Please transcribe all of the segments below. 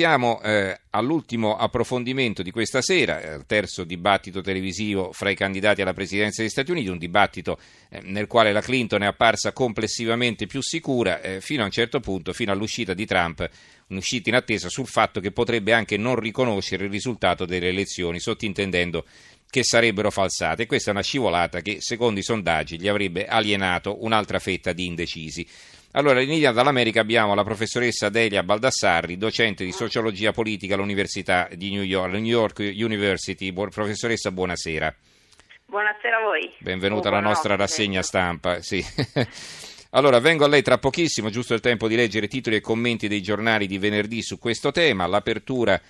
siamo eh, all'ultimo approfondimento di questa sera, al terzo dibattito televisivo fra i candidati alla presidenza degli Stati Uniti, un dibattito eh, nel quale la Clinton è apparsa complessivamente più sicura eh, fino a un certo punto, fino all'uscita di Trump, un'uscita in attesa sul fatto che potrebbe anche non riconoscere il risultato delle elezioni, sottintendendo che sarebbero falsate. Questa è una scivolata che, secondo i sondaggi, gli avrebbe alienato un'altra fetta di indecisi. Allora, in linea dall'America abbiamo la professoressa Delia Baldassarri, docente di sociologia politica all'Università di New York, New York University. Professoressa, buonasera. Buonasera a voi. Benvenuta alla nostra rassegna stampa. Sì. Allora, vengo a lei tra pochissimo, giusto il tempo di leggere titoli e commenti dei giornali di venerdì su questo tema. L'apertura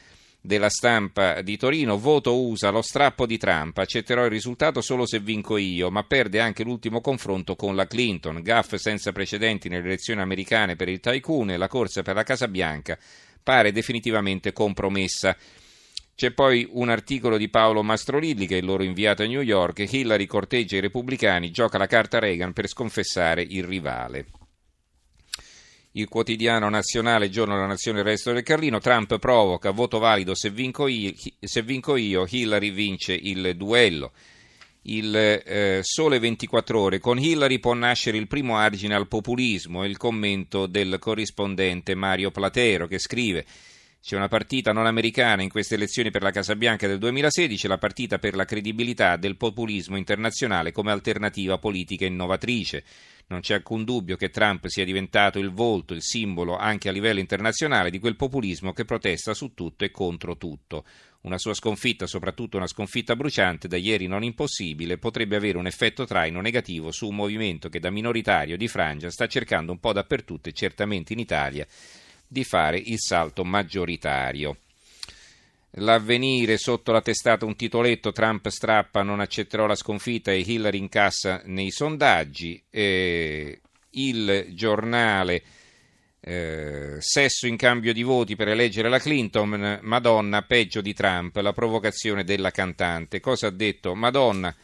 della stampa di Torino, voto USA, lo strappo di Trump, accetterò il risultato solo se vinco io, ma perde anche l'ultimo confronto con la Clinton, gaff senza precedenti nelle elezioni americane per il tycoon e la corsa per la Casa Bianca pare definitivamente compromessa. C'è poi un articolo di Paolo Mastrolilli, che è il loro inviato a New York, Hillary corteggia i repubblicani, gioca la carta Reagan per sconfessare il rivale il quotidiano nazionale, giorno della nazione, il resto del Carlino, Trump provoca, voto valido se vinco io, se vinco io Hillary vince il duello. Il eh, Sole 24 ore, con Hillary può nascere il primo argine al populismo, il commento del corrispondente Mario Platero che scrive c'è una partita non americana in queste elezioni per la Casa Bianca del 2016, la partita per la credibilità del populismo internazionale come alternativa politica innovatrice. Non c'è alcun dubbio che Trump sia diventato il volto, il simbolo anche a livello internazionale di quel populismo che protesta su tutto e contro tutto. Una sua sconfitta, soprattutto una sconfitta bruciante, da ieri non impossibile, potrebbe avere un effetto traino negativo su un movimento che da minoritario di frangia sta cercando un po' dappertutto e certamente in Italia di fare il salto maggioritario. L'avvenire sotto la testata un titoletto Trump strappa non accetterò la sconfitta e Hillary incassa nei sondaggi. Eh, il giornale eh, sesso in cambio di voti per eleggere la Clinton Madonna peggio di Trump la provocazione della cantante. Cosa ha detto Madonna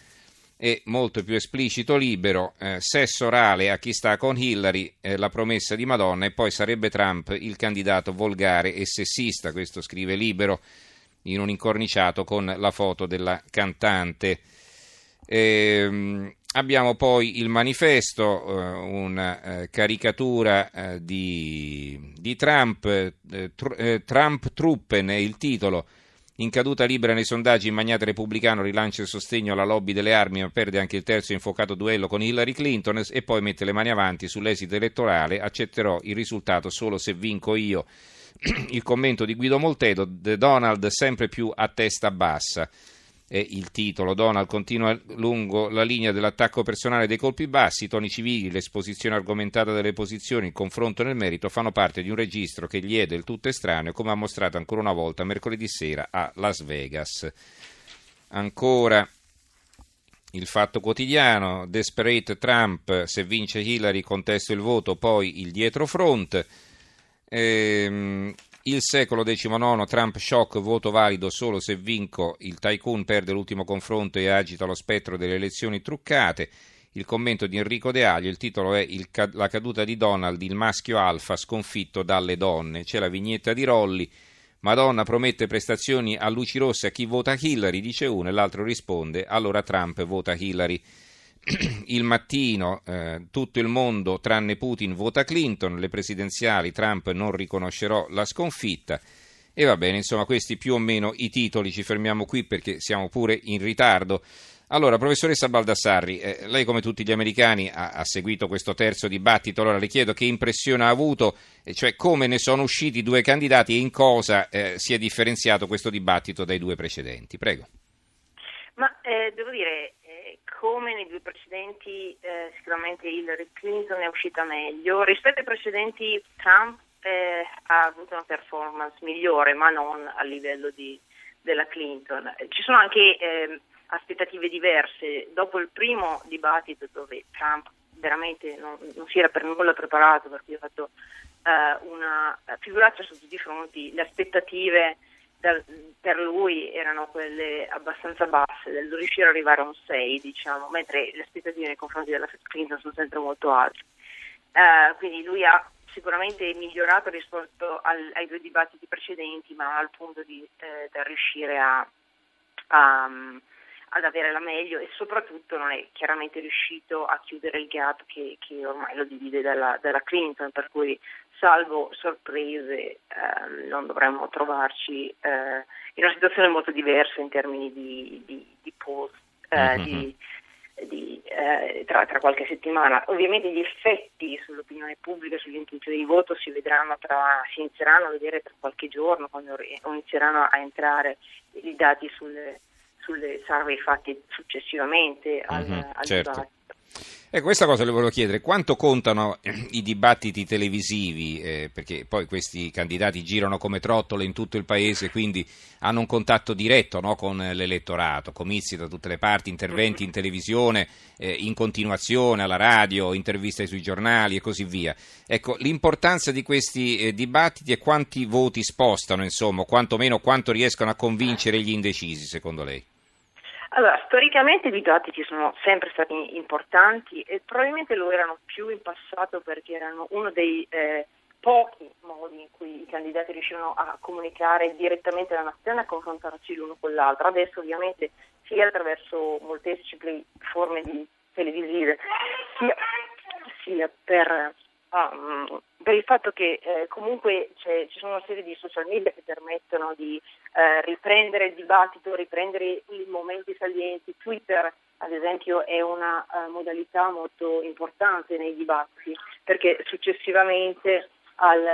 e molto più esplicito libero, eh, sesso orale a chi sta con Hillary, eh, la promessa di Madonna e poi sarebbe Trump il candidato volgare e sessista, questo scrive libero in un incorniciato con la foto della cantante. Ehm, abbiamo poi il manifesto, eh, una eh, caricatura eh, di, di, Trump, eh, tr- Trump Truppen è il titolo in caduta libera nei sondaggi, il magnate repubblicano rilancia il sostegno alla lobby delle armi, ma perde anche il terzo infuocato duello con Hillary Clinton e poi mette le mani avanti sull'esito elettorale. Accetterò il risultato solo se vinco io. Il commento di Guido Moltedo, Donald sempre più a testa bassa è il titolo. Donald continua lungo la linea dell'attacco personale dei colpi bassi, i toni civili, l'esposizione argomentata delle posizioni, il confronto nel merito fanno parte di un registro che gli è del tutto estraneo, come ha mostrato ancora una volta mercoledì sera a Las Vegas. Ancora il fatto quotidiano, Desperate Trump, se vince Hillary contesto il voto, poi il dietrofront. Ehm, il secolo XIX, Trump shock, voto valido solo se vinco, il tycoon perde l'ultimo confronto e agita lo spettro delle elezioni truccate. Il commento di Enrico De Aglio, il titolo è il, La caduta di Donald, il maschio alfa sconfitto dalle donne. C'è la vignetta di Rolli. Madonna promette prestazioni a luci rosse a chi vota Hillary, dice uno, e l'altro risponde, allora Trump vota Hillary. il mattino eh, tutto il mondo tranne Putin vota Clinton, le presidenziali Trump non riconoscerò la sconfitta e va bene, insomma questi più o meno i titoli, ci fermiamo qui perché siamo pure in ritardo. Allora, professoressa Baldassarri, eh, lei come tutti gli americani ha, ha, seguito questo terzo dibattito, allora le chiedo che impressione ha avuto, eh, cioè come ne sono usciti due candidati e in cosa eh, si è differenziato questo dibattito dai due precedenti. Prego. Ma eh, devo dire, due precedenti eh, sicuramente Hillary Clinton è uscita meglio. Rispetto ai precedenti Trump eh, ha avuto una performance migliore, ma non a livello di, della Clinton. Ci sono anche eh, aspettative diverse. Dopo il primo dibattito dove Trump veramente non, non si era per nulla preparato perché ha fatto eh, una figuraccia su tutti i fronti, le aspettative da, per lui erano quelle abbastanza basse, del riuscire ad arrivare a un 6, diciamo, mentre le aspettative nei confronti della Clinton sono sempre molto alte. Uh, quindi lui ha sicuramente migliorato rispetto al, ai due dibattiti precedenti, ma al punto di, eh, da riuscire a, a, ad avere la meglio e soprattutto non è chiaramente riuscito a chiudere il gap che, che ormai lo divide dalla, dalla, Clinton, per cui salvo sorprese eh, non dovremmo trovarci eh, in una situazione molto diversa in termini di, di, di post. Mm-hmm. Di, di, eh, tra, tra, qualche settimana. Ovviamente gli effetti sull'opinione pubblica, sugli intenzioni di voto si vedranno tra, si inizieranno a vedere tra qualche giorno quando inizieranno a entrare i dati sulle, sulle survey fatti successivamente al, mm-hmm, al certo. dibattito. Ecco, questa cosa le volevo chiedere, quanto contano i dibattiti televisivi, eh, perché poi questi candidati girano come trottole in tutto il paese, quindi hanno un contatto diretto no, con l'elettorato, comizi da tutte le parti, interventi in televisione, eh, in continuazione alla radio, interviste sui giornali e così via. Ecco, l'importanza di questi eh, dibattiti e quanti voti spostano, insomma, quantomeno quanto riescono a convincere gli indecisi, secondo lei? Allora, storicamente i dibattiti sono sempre stati importanti e probabilmente lo erano più in passato perché erano uno dei eh, pochi modi in cui i candidati riuscivano a comunicare direttamente alla nazione e a confrontarsi l'uno con l'altro. Adesso ovviamente sia attraverso molteplici forme di televisive, sia, sia per um, per il fatto che eh, comunque ci sono una serie di social media che permettono di eh, riprendere il dibattito, riprendere i momenti salienti. Twitter, ad esempio, è una uh, modalità molto importante nei dibattiti perché successivamente al,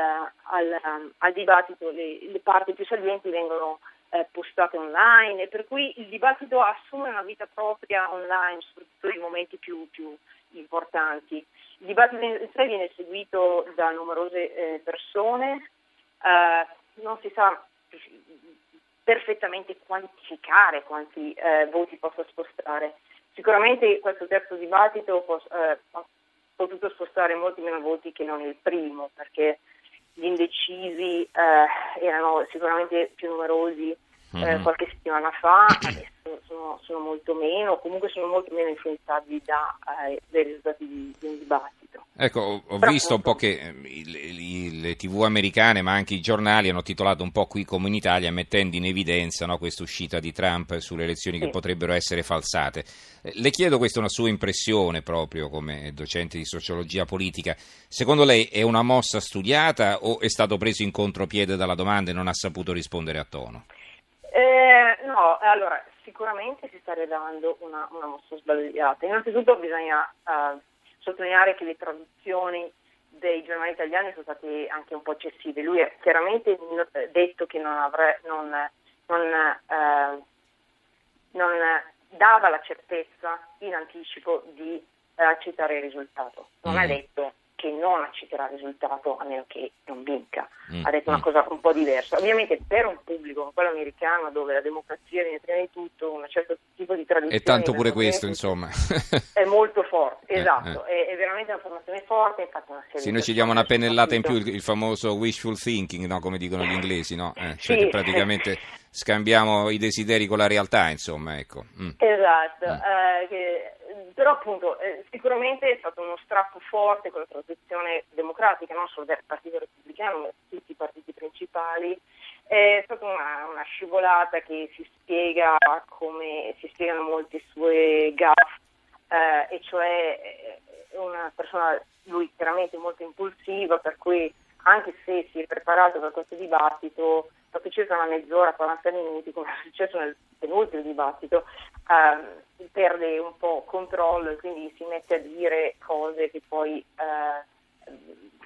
al, al dibattito le, le, parti più salienti vengono eh, postate online e per cui il dibattito assume una vita propria online, soprattutto nei momenti più, più importanti. Il dibattito in sé viene seguito da numerose eh, persone, eh, non si sa perfettamente quantificare quanti eh, voti possa spostare. Sicuramente questo terzo dibattito ha potuto spostare molti meno voti che non il primo, perché gli indecisi erano sicuramente più numerosi mm-hmm. qualche settimana fa, adesso sono, sono, molto meno, comunque sono molto meno influenzabili da, eh, dai risultati di, di, un dibattito. Ecco, ho, ho visto un po' che eh, le, le, tv americane, ma anche i giornali hanno titolato un po' qui come in Italia, mettendo in evidenza no, questa uscita di Trump sulle elezioni sì. che potrebbero essere falsate. Eh, le chiedo questa è una sua impressione proprio come docente di sociologia politica. Secondo lei è una mossa studiata o è stato preso in contropiede dalla domanda e non ha saputo rispondere a tono? Eh, no, allora sicuramente si sta rilevando una, una mossa sbagliata. Innanzitutto bisogna uh, sottolineare che le traduzioni dei giornali italiani sono state anche un po' eccessive. Lui ha chiaramente detto che non, avre, non, non, uh, non dava la certezza in anticipo di accettare il risultato. Non mm. ha detto che non accetterà il risultato a meno che non vinca. Mm. Ha detto una mm. cosa un po' diversa. Ovviamente per un pubblico, quello americano, dove la democrazia viene prima di tutto, un certo tipo di tradizione... E tanto pure questo, insomma. è molto forte, eh, esatto, eh, È, è, veramente una formazione forte, infatti una serie Sì, noi ci diamo una pennellata in più, il, il famoso wishful thinking, no? come dicono gli inglesi, no? Eh, cioè sì. che praticamente scambiamo i desideri con la realtà, insomma, ecco. Mm. Esatto, mm. Eh, che però appunto eh, sicuramente è stato uno strappo forte con la transizione democratica, non solo del Partito Repubblicano, ma di tutti i partiti principali. È stata una, una scivolata che si spiega come si spiegano molte sue gaffe, eh, e cioè è una persona, lui chiaramente molto impulsiva, per cui anche se si è preparato per questo dibattito, dopo circa una mezz'ora, 40 minuti, come è successo nel penultimo dibattito, eh, perde un po' controllo e quindi si mette a dire cose che poi eh,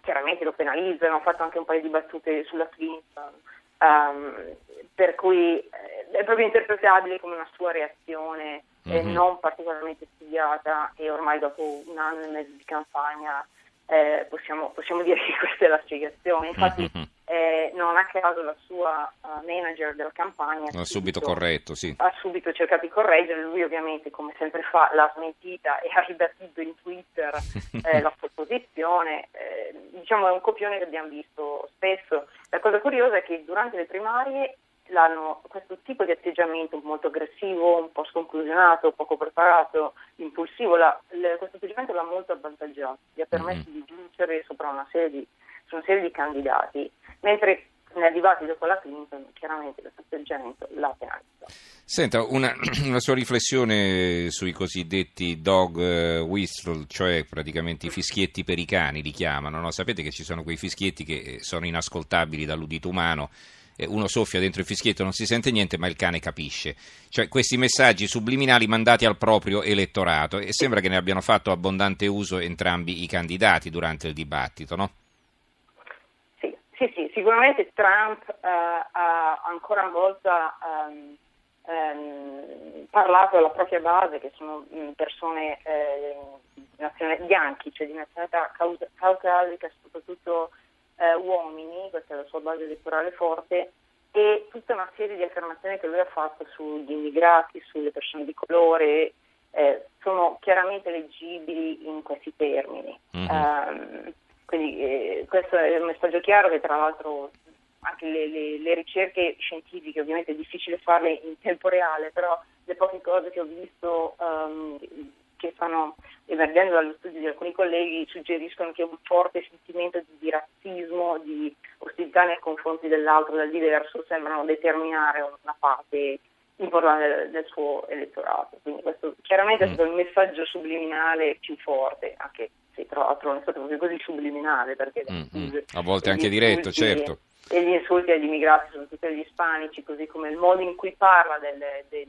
chiaramente lo penalizzano. Ho fatto anche un paio di battute sulla Clinton, um, per cui eh, è proprio interpretabile come una sua reazione mm-hmm. non particolarmente studiata e ormai dopo un anno e mezzo di campagna eh, possiamo, possiamo, dire che questa è la spiegazione. Infatti mm-hmm. eh, non a caso la sua uh, manager della campagna ha subito, corretto, sì. ha subito cercato di correggere, lui ovviamente come sempre fa l'ha smentita e ha ribattuto in Twitter eh, la sua posizione. Eh, diciamo è un copione che abbiamo visto spesso. La cosa curiosa è che durante le primarie questo tipo di atteggiamento molto aggressivo, un po' sconclusionato, poco preparato, impulsivo, la, le, questo atteggiamento l'ha molto avvantaggiato, gli ha permesso mm-hmm. di vincere sopra una serie di, su una serie di candidati, mentre nel dibattito con la Clinton chiaramente questo atteggiamento l'ha penalizzato. Senta, una, una, sua riflessione sui cosiddetti dog eh, whistle, cioè praticamente i fischietti per i cani, li chiamano, no? sapete che ci sono quei fischietti che eh, sono inascoltabili dall'udito umano, uno soffia dentro il fischietto non si sente niente ma il cane capisce, cioè questi messaggi subliminali mandati al proprio elettorato e sembra che ne abbiano fatto abbondante uso entrambi i candidati durante il dibattito, no? Sì, sì, sicuramente Trump eh, ha ancora una volta ehm, ehm, parlato alla propria base, che sono persone eh, bianchi, cioè di nazionalità caucasica, soprattutto eh, uomini, questa è la sua base elettorale forte, e tutta una serie di affermazioni che lui ha fatto sugli immigrati, sulle persone di colore, eh, sono chiaramente leggibili in questi termini. Mm-hmm. Um, quindi eh, questo è un messaggio chiaro che tra l'altro anche le, le, le, ricerche scientifiche, ovviamente è difficile farle in tempo reale, però le poche cose che ho visto um, che stanno emergendo dallo studio di alcuni colleghi suggeriscono che un forte sentimento di, razzismo, di ostilità nei confronti dell'altro, del diverso, sembrano determinare una parte importante del, del suo elettorato. Quindi questo chiaramente è mm. stato il messaggio subliminale più forte, anche sì, tra l'altro non è stato proprio così subliminale perché mm-hmm. a volte anche diretto, certo. E gli insulti agli immigrati, soprattutto agli ispanici, così come il modo in cui parla del, del,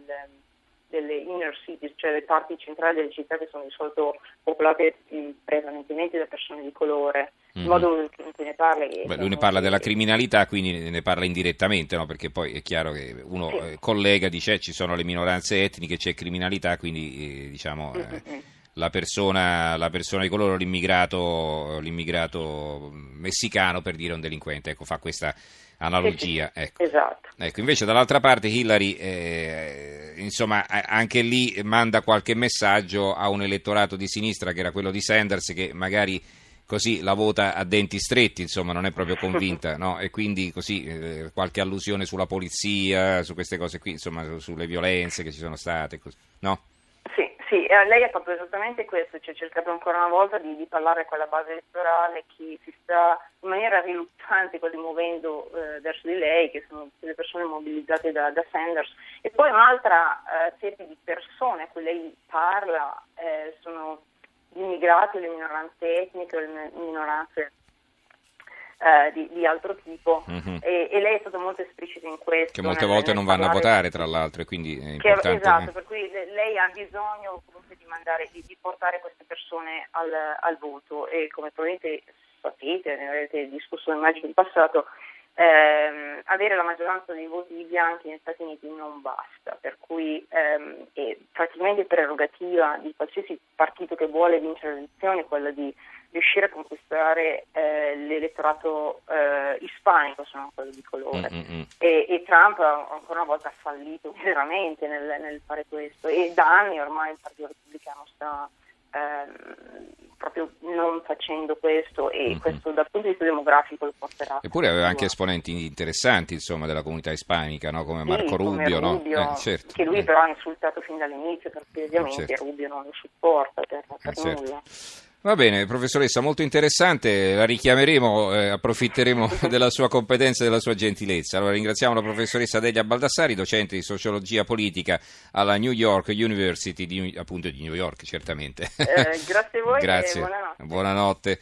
delle inner cities, cioè le parti centrali delle città che sono di solito popolate prevalentemente da persone di colore. Il mm-hmm. modo in cui ne parla. Beh, lui ne parla della criminalità, quindi ne parla indirettamente, no? perché poi è chiaro che uno sì. eh, collega, dice eh, ci sono le minoranze etniche, c'è criminalità, quindi eh, diciamo. Mm-hmm la persona, la persona di colore, l'immigrato, l'immigrato messicano per dire un delinquente, ecco, fa questa analogia. Ecco. Esatto. Ecco, invece dall'altra parte Hillary, eh, insomma, anche lì manda qualche messaggio a un elettorato di sinistra che era quello di Sanders che magari così la vota a denti stretti, insomma, non è proprio convinta, no? E quindi così eh, qualche allusione sulla polizia, su queste cose qui, insomma, sulle violenze che ci sono state, così, no? Sì, eh, lei ha fatto esattamente questo, cioè cercato ancora una volta di, di, parlare a quella base elettorale che si sta in maniera riluttante quasi muovendo eh, verso di lei, che sono le persone mobilizzate da, da Sanders. E poi un'altra eh, serie di persone a cui lei parla eh, sono gli immigrati, le minoranze etniche, le minoranze eh, di, di, altro tipo mm-hmm. e, e, lei è stata molto esplicita in questo. Che molte volte non vanno a votare tra l'altro e quindi è importante. Che, esatto, per cui lei ha bisogno comunque di, mandare, di, di portare queste persone al, al, voto e come probabilmente sapete, ne avete discusso immagino in passato, ehm, avere la maggioranza dei voti bianchi negli Stati Uniti non basta, per cui ehm, è praticamente prerogativa di qualsiasi partito che vuole vincere le elezioni quella di riuscire a conquistare eh, l'elettorato eh, ispanico, sono quello di colore. Mm-hmm. E, e, Trump ancora una volta ha fallito veramente nel, nel, fare questo e da anni ormai il Partito Repubblicano sta ehm, proprio non facendo questo e mm-hmm. questo dal punto di vista demografico lo porterà. Eppure aveva anche esponenti interessanti insomma, della comunità ispanica, no? come Marco sì, Rubio, come Rubio no? eh, certo. che lui eh. però ha insultato fin dall'inizio perché ovviamente certo. Rubio non lo supporta per, per eh, certo. Va bene, professoressa, molto interessante, la richiameremo, eh, approfitteremo della sua competenza e della sua gentilezza. Allora ringraziamo la professoressa Delia Baldassari, docente di sociologia politica alla New York University, di, appunto di New York, certamente. Eh, grazie a voi grazie. buonanotte. buonanotte.